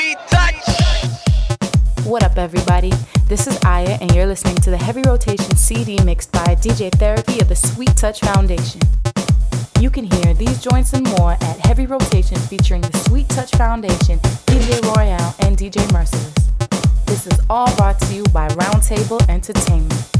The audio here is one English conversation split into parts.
sweet touch. What up, everybody? This is Aya, and you're listening to the Heavy Rotation CD mixed by DJ Thera-P of the Sweet Touch Foundation. You can hear these joints and more at Heavy Rotation featuring the Sweet Touch Foundation, DJ Royale, and DJ Merciless. This is all brought to you by Roundtable Entertainment.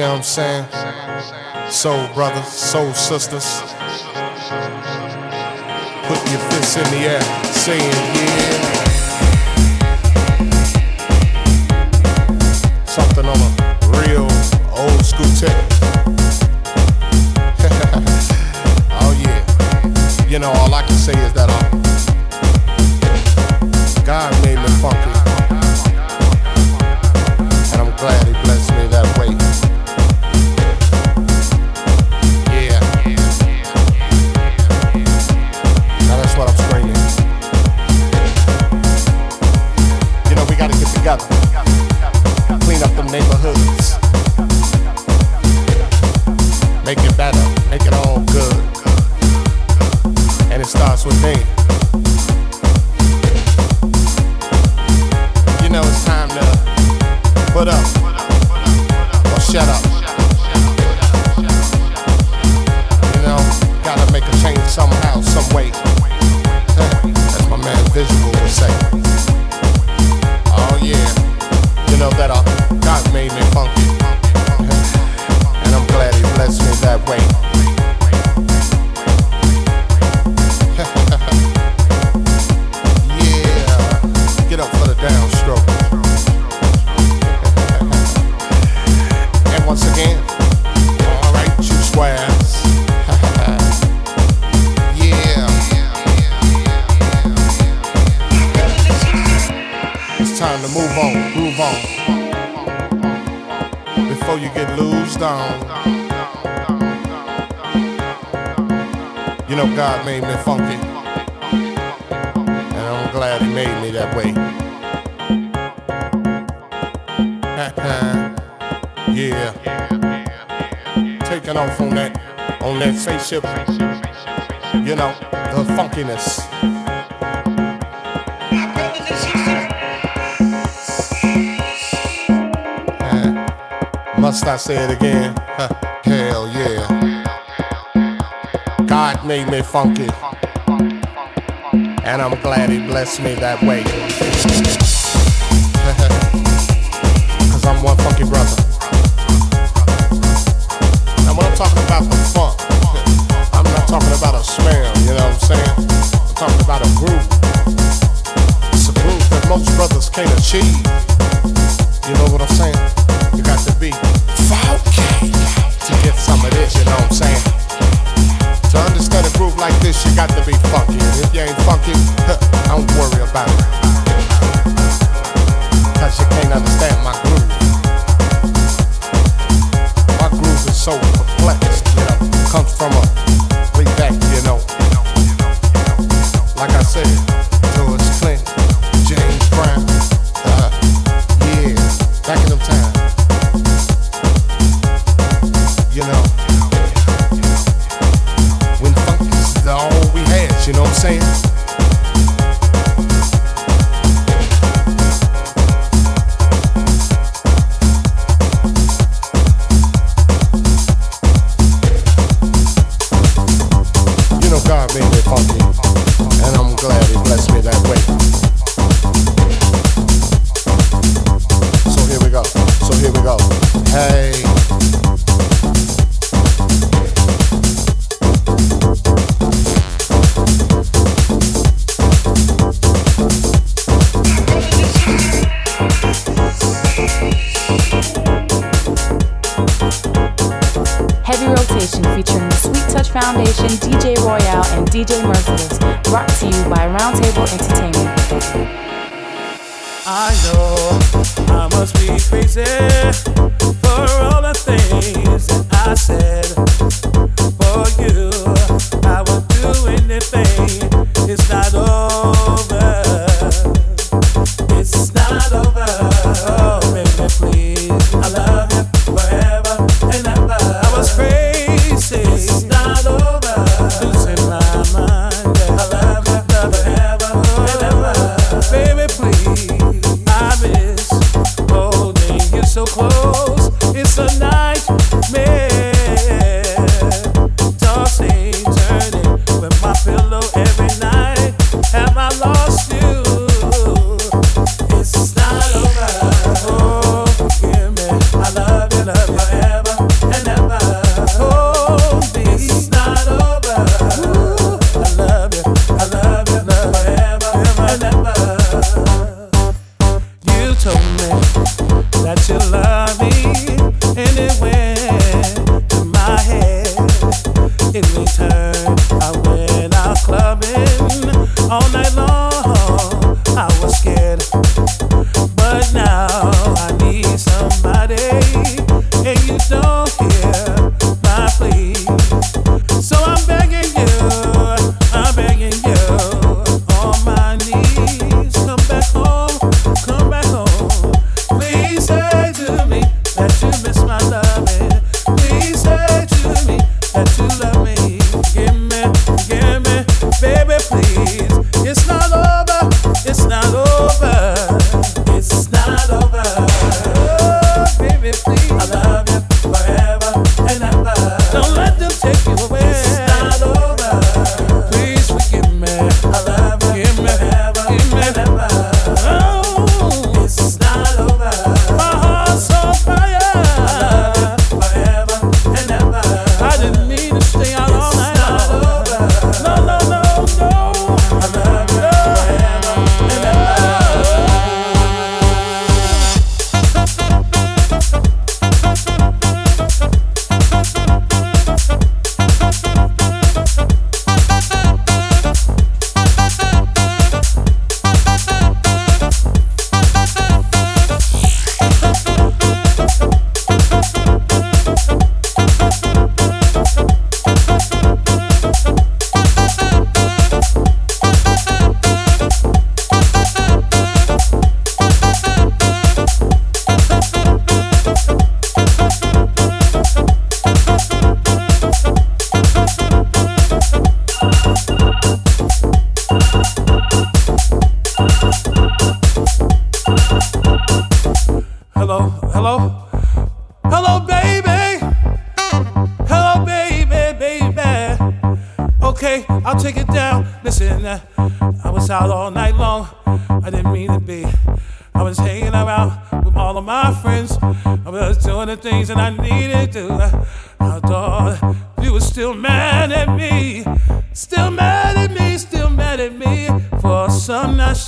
You know what I'm saying? Soul brothers, soul sisters. Put your fists in the air, saying yeah. Something on a real old school tip. oh yeah. You know, all I can say is that say it again. Hell yeah. God made me funky. And I'm glad he blessed me that way. Cause I'm one funky brother. Now when I'm talking about the funk, I'm not talking about a smell, you know what I'm saying? I'm talking about a groove. It's a groove that most brothers can't achieve. You know what I'm saying? heads, you know what I'm saying? To understand a groove like this, you got to be funky. And if you ain't funky, huh, don't worry about it. Cause you can't understand my groove.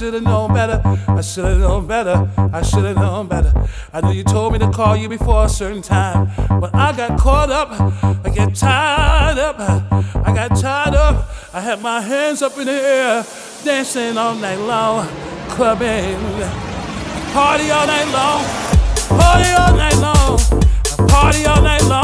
should have known better. I should have known better. I should have known better. I know you told me to call you before a certain time. But I got caught up. I get tied up. I got tied up. I had my hands up in the air, dancing all night long, clubbing. Party all night long. Party all night long. Party all night long.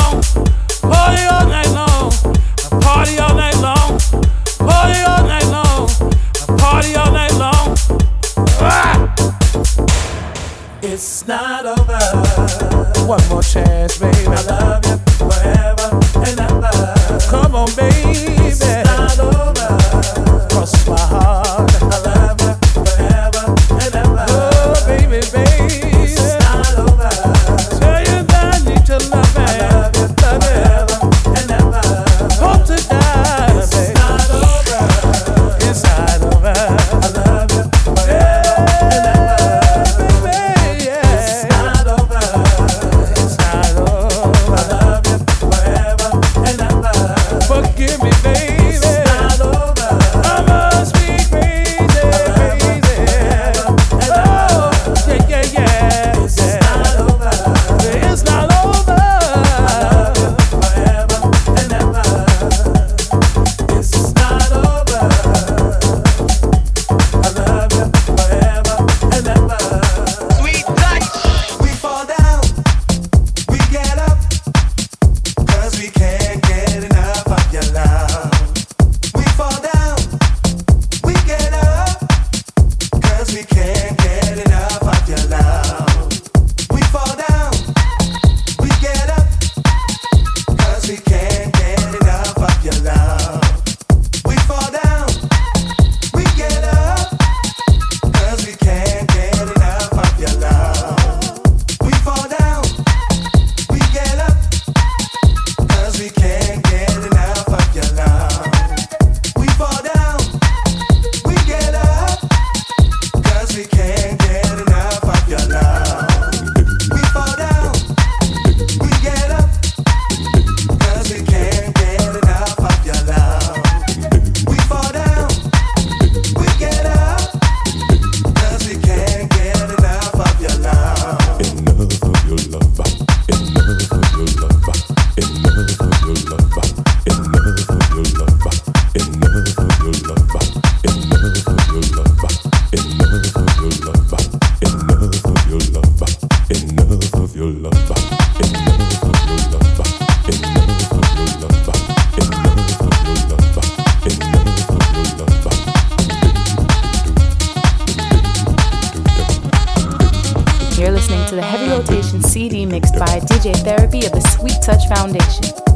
one more chance, baby. Thera-P of the Sweet Touch Foundation.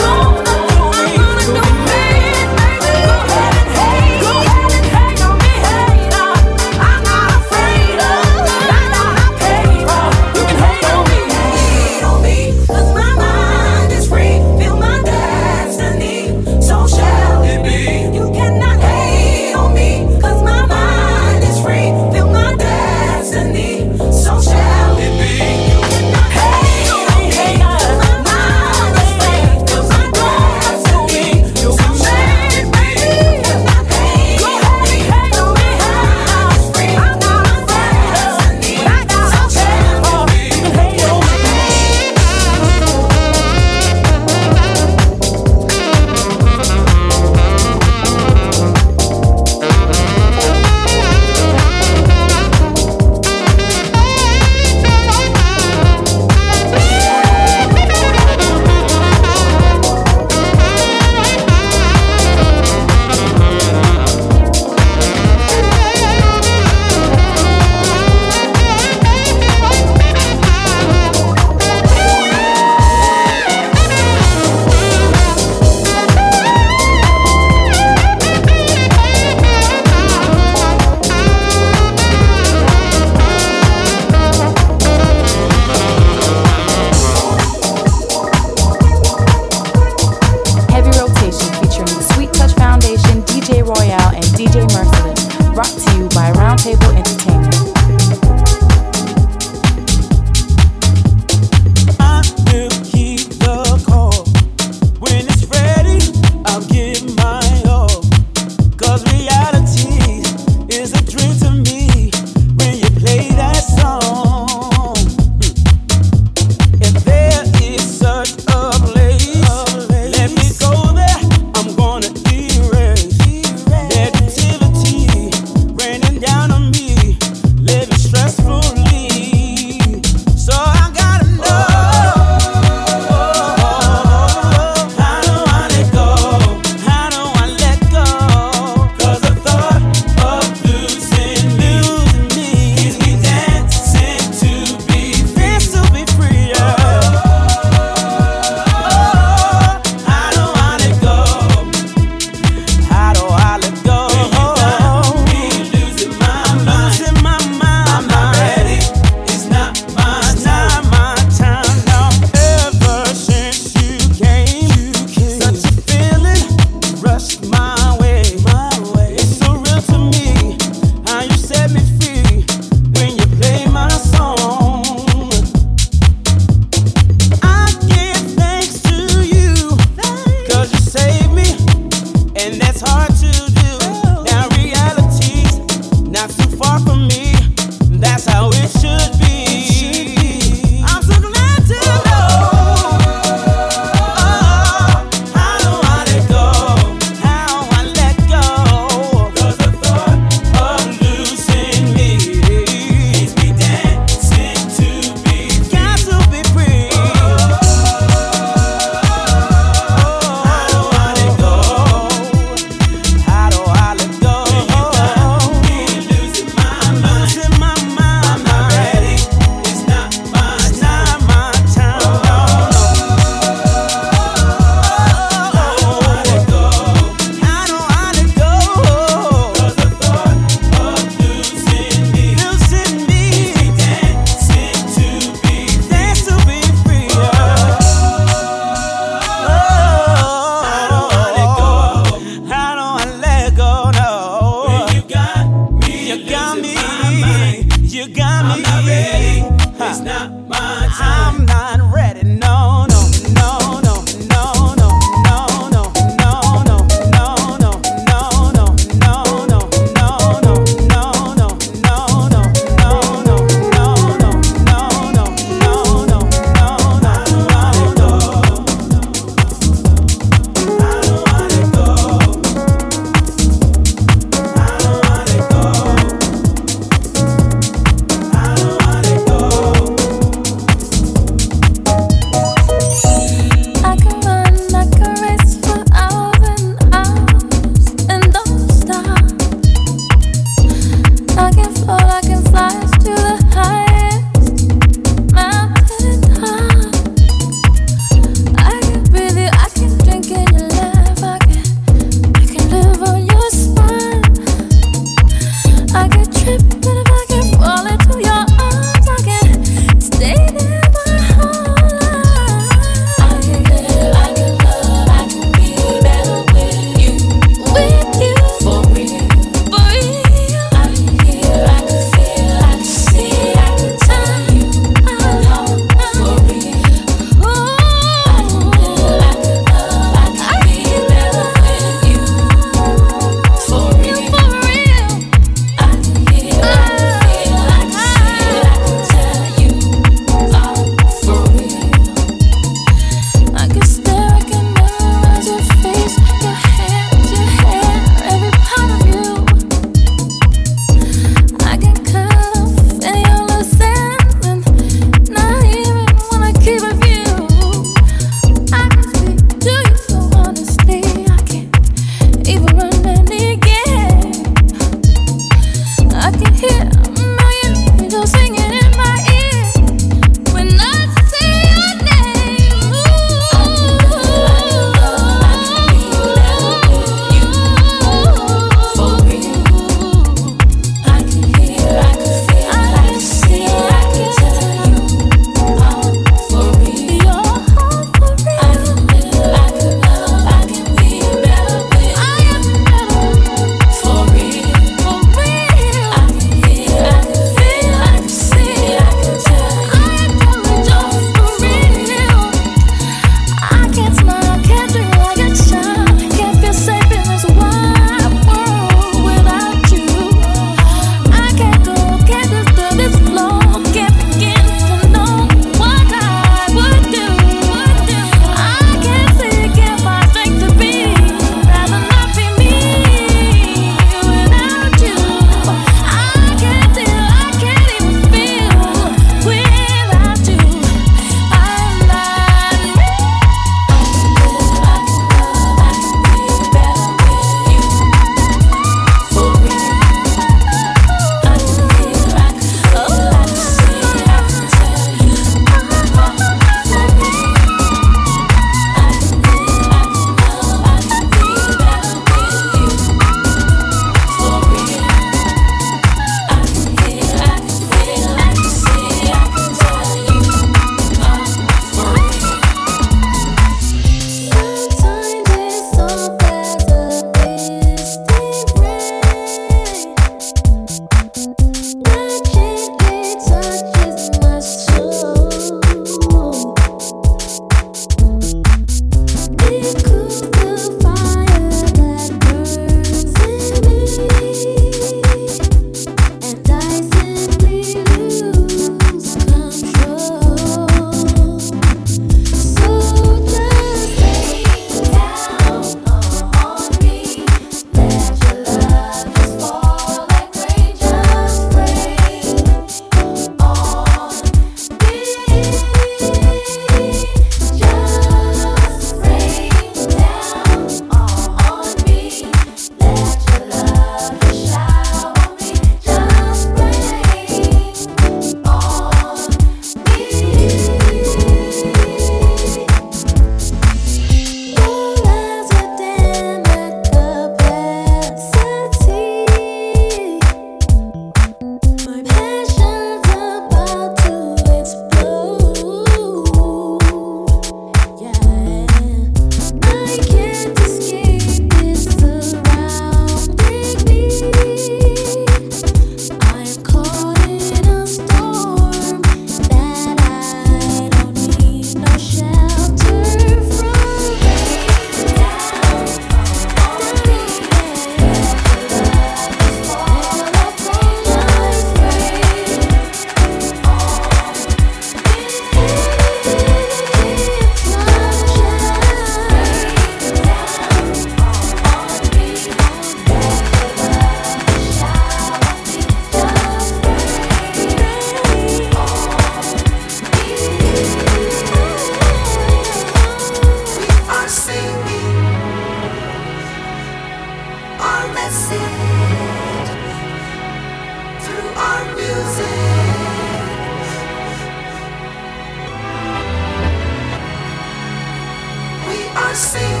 see.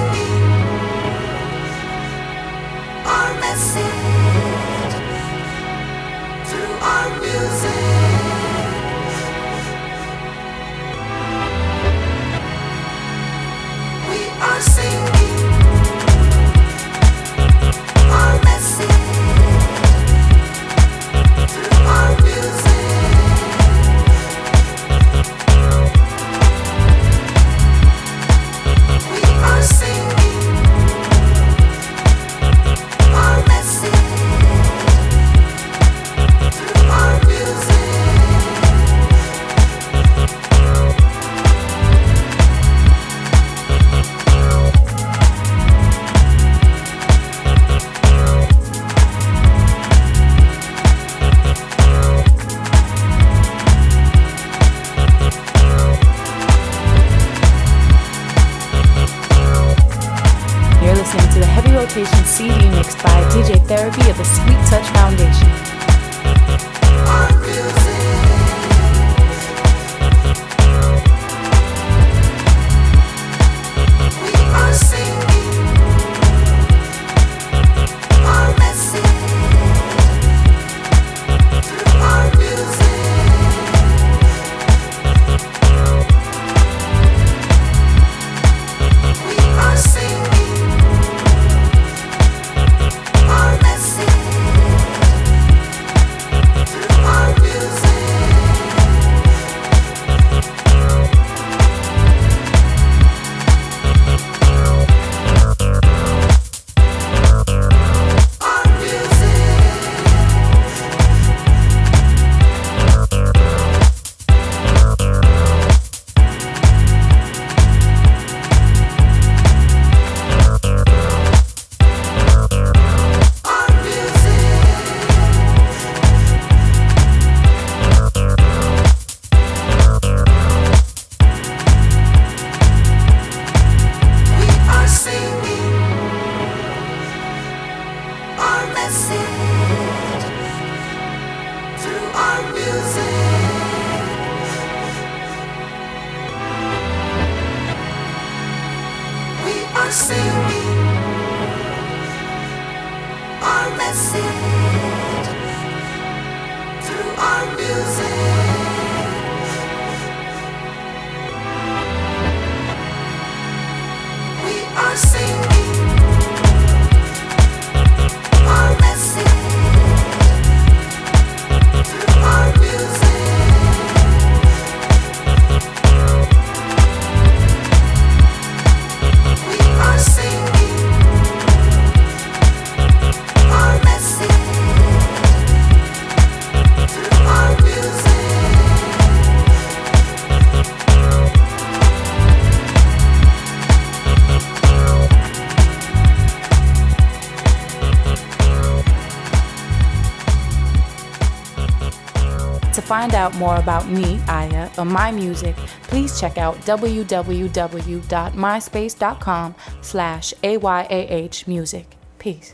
Find out more about me, Aya, or my music, please check out www.myspace.com slash AYAH music. Peace.